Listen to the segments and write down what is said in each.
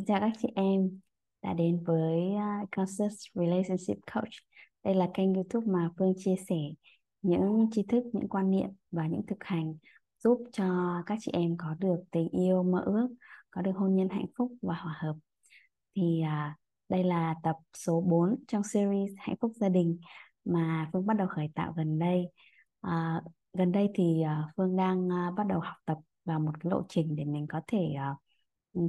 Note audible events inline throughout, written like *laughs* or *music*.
Xin chào các chị em đã đến với uh, Conscious Relationship Coach. Đây là kênh YouTube mà Phương chia sẻ những tri thức, những quan niệm và những thực hành giúp cho các chị em có được tình yêu mơ ước, có được hôn nhân hạnh phúc và hòa hợp. Thì uh, đây là tập số 4 trong series Hạnh phúc gia đình mà Phương bắt đầu khởi tạo gần đây. Uh, gần đây thì uh, Phương đang uh, bắt đầu học tập vào một cái lộ trình để mình có thể uh,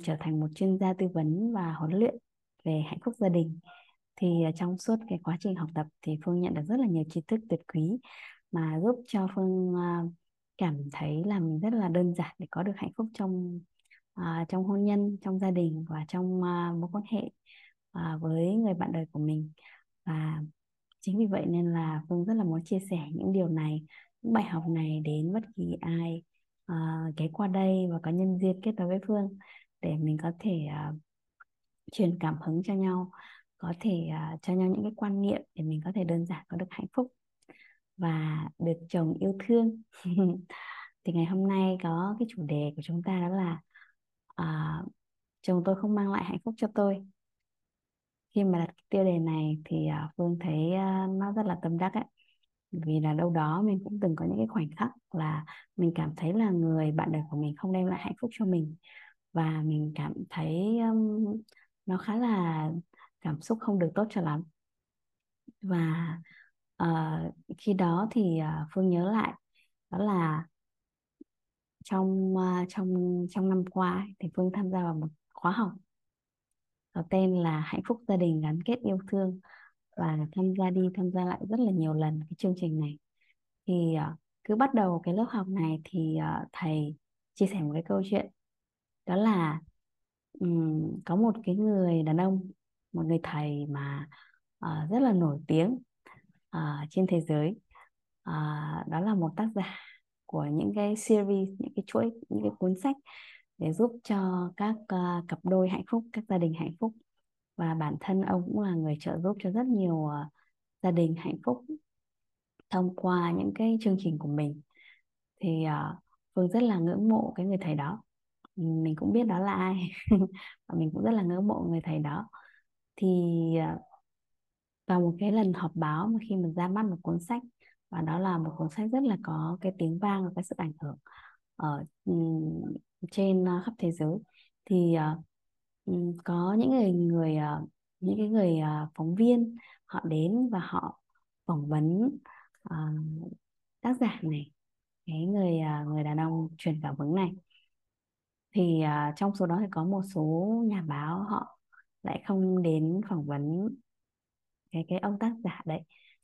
trở thành một chuyên gia tư vấn và huấn luyện về hạnh phúc gia đình. Thì à, trong suốt cái quá trình học tập thì Phương nhận được rất là nhiều tri thức tuyệt quý mà giúp cho Phương à, cảm thấy là mình rất là đơn giản để có được hạnh phúc trong uh, trong hôn nhân, trong gia đình và trong uh, mối quan hệ uh, với người bạn đời của mình. Và chính vì vậy nên là Phương rất là muốn chia sẻ những điều này, những bài học này đến bất kỳ ai uh, ghé qua đây và có nhân duyên kết nối với Phương để mình có thể uh, truyền cảm hứng cho nhau có thể uh, cho nhau những cái quan niệm để mình có thể đơn giản có được hạnh phúc và được chồng yêu thương. *laughs* Thì ngày hôm nay có cái chủ đề của chúng ta đó là uh, chồng tôi không mang lại hạnh phúc cho tôi. Khi mà đặt cái tiêu đề này thì uh, phương thấy uh, nó rất là tâm đắc ấy. Vì là đâu đó mình cũng từng có những cái khoảnh khắc là mình cảm thấy là người bạn đời của mình không đem lại hạnh phúc cho mình và mình cảm thấy um, nó khá là cảm xúc không được tốt cho lắm. Và uh, khi đó thì uh, phương nhớ lại đó là trong uh, trong trong năm qua thì phương tham gia vào một khóa học có tên là hạnh phúc gia đình gắn kết yêu thương. Và tham gia đi tham gia lại rất là nhiều lần cái chương trình này. Thì uh, cứ bắt đầu cái lớp học này thì uh, thầy chia sẻ một cái câu chuyện đó là um, có một cái người đàn ông một người thầy mà uh, rất là nổi tiếng uh, trên thế giới. Uh, đó là một tác giả của những cái series những cái chuỗi những cái cuốn sách để giúp cho các uh, cặp đôi hạnh phúc các gia đình hạnh phúc. Và bản thân ông cũng là người trợ giúp cho rất nhiều uh, gia đình hạnh phúc thông qua những cái chương trình của mình. Thì uh, Phương rất là ngưỡng mộ cái người thầy đó mình cũng biết đó là ai *laughs* và mình cũng rất là ngưỡng mộ người thầy đó. Thì à, vào một cái lần họp báo mà khi mình ra mắt một cuốn sách và đó là một cuốn sách rất là có cái tiếng vang và cái sức ảnh hưởng ở trên à, khắp thế giới. Thì uh, có những người người uh, những cái người uh, phóng viên họ đến và họ phỏng vấn uh, tác giả này cái người uh, người đàn ông truyền cảm hứng này thì uh, trong số đó thì có một số nhà báo họ lại không đến phỏng vấn cái cái ông tác giả đấy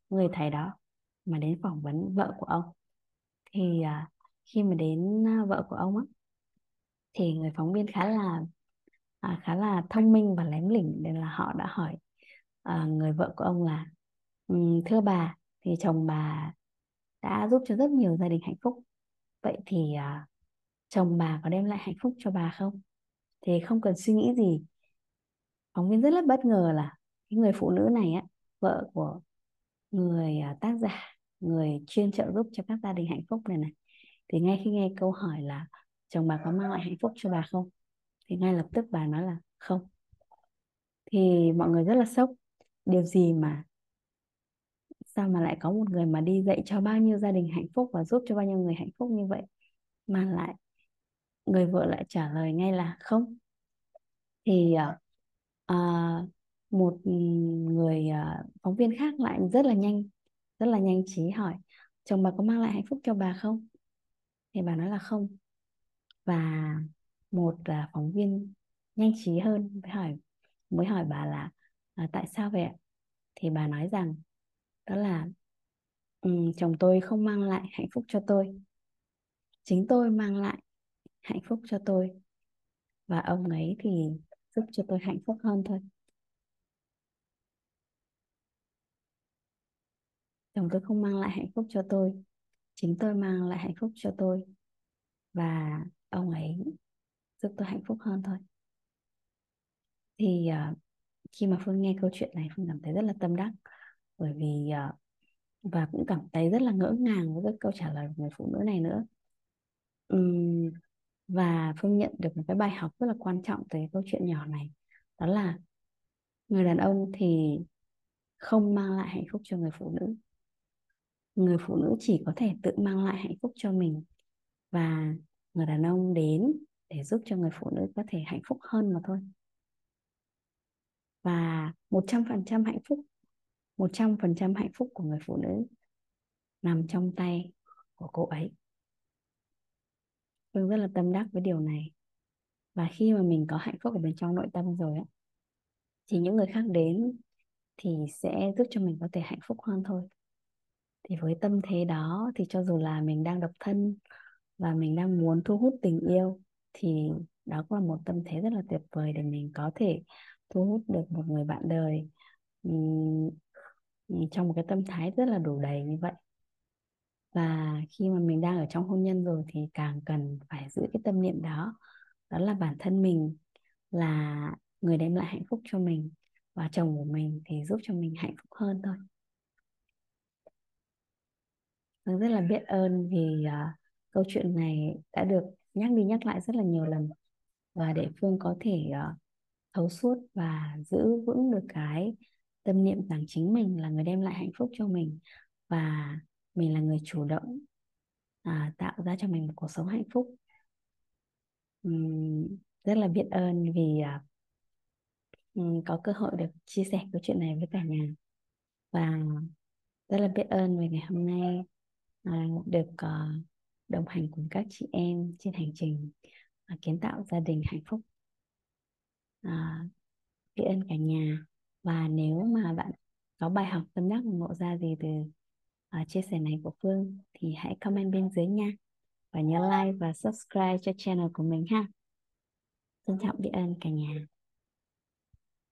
người thầy đó mà đến phỏng vấn vợ của ông. Thì uh, khi mà đến uh, vợ của ông á thì người phóng viên khá là uh, khá là thông minh và lém lỉnh nên là họ đã hỏi uh, người vợ của ông là um, thưa bà thì chồng bà đã giúp cho rất nhiều gia đình hạnh phúc. Vậy thì uh, chồng bà có đem lại hạnh phúc cho bà không? Thì không cần suy nghĩ gì. Phóng viên rất là bất ngờ là cái người phụ nữ này á, vợ của người à, tác giả, người chuyên trợ giúp cho các gia đình hạnh phúc này này. Thì ngay khi nghe câu hỏi là chồng bà có mang lại hạnh phúc cho bà không? Thì ngay lập tức bà nói là không. Thì mọi người rất là sốc. Điều gì mà, sao mà lại có một người mà đi dạy cho bao nhiêu gia đình hạnh phúc và giúp cho bao nhiêu người hạnh phúc như vậy mà lại người vợ lại trả lời ngay là không. Thì uh, một người uh, phóng viên khác lại rất là nhanh rất là nhanh trí hỏi chồng bà có mang lại hạnh phúc cho bà không? Thì bà nói là không. Và một uh, phóng viên nhanh trí hơn mới hỏi mới hỏi bà là à, tại sao vậy thì bà nói rằng đó là um, chồng tôi không mang lại hạnh phúc cho tôi. Chính tôi mang lại hạnh phúc cho tôi. Và ông ấy thì giúp cho tôi hạnh phúc hơn thôi. Chồng tôi không mang lại hạnh phúc cho tôi. Chính tôi mang lại hạnh phúc cho tôi. Và ông ấy giúp tôi hạnh phúc hơn thôi. Thì uh, khi mà phương nghe câu chuyện này phương cảm thấy rất là tâm đắc. Bởi vì uh, và cũng cảm thấy rất là ngỡ ngàng với cái câu trả lời của người phụ nữ này nữa. Uhm, và Phương nhận được một cái bài học rất là quan trọng từ câu chuyện nhỏ này. Đó là người đàn ông thì không mang lại hạnh phúc cho người phụ nữ. Người phụ nữ chỉ có thể tự mang lại hạnh phúc cho mình. Và người đàn ông đến để giúp cho người phụ nữ có thể hạnh phúc hơn mà thôi. Và 100% hạnh phúc 100% hạnh phúc của người phụ nữ nằm trong tay của cô ấy. Phương rất là tâm đắc với điều này. Và khi mà mình có hạnh phúc ở bên trong nội tâm rồi á, thì những người khác đến thì sẽ giúp cho mình có thể hạnh phúc hơn thôi. Thì với tâm thế đó thì cho dù là mình đang độc thân và mình đang muốn thu hút tình yêu, thì đó cũng là một tâm thế rất là tuyệt vời để mình có thể thu hút được một người bạn đời. Trong một cái tâm thái rất là đủ đầy như vậy và khi mà mình đang ở trong hôn nhân rồi thì càng cần phải giữ cái tâm niệm đó. Đó là bản thân mình là người đem lại hạnh phúc cho mình. Và chồng của mình thì giúp cho mình hạnh phúc hơn thôi. Phương rất là biết ơn vì uh, câu chuyện này đã được nhắc đi nhắc lại rất là nhiều lần. Và để Phương có thể uh, thấu suốt và giữ vững được cái tâm niệm rằng chính mình là người đem lại hạnh phúc cho mình. Và mình là người chủ động à, tạo ra cho mình một cuộc sống hạnh phúc. Uhm, rất là biết ơn vì à, um, có cơ hội được chia sẻ câu chuyện này với cả nhà. Và rất là biết ơn về ngày hôm nay à, được à, đồng hành cùng các chị em trên hành trình à, kiến tạo gia đình hạnh phúc. À, biết ơn cả nhà. Và nếu mà bạn có bài học tâm đắc ngộ ra gì từ uh, chia sẻ này của Phương thì hãy comment bên dưới nha. Và nhớ like và subscribe cho channel của mình ha. Trân trọng biết ơn cả nhà.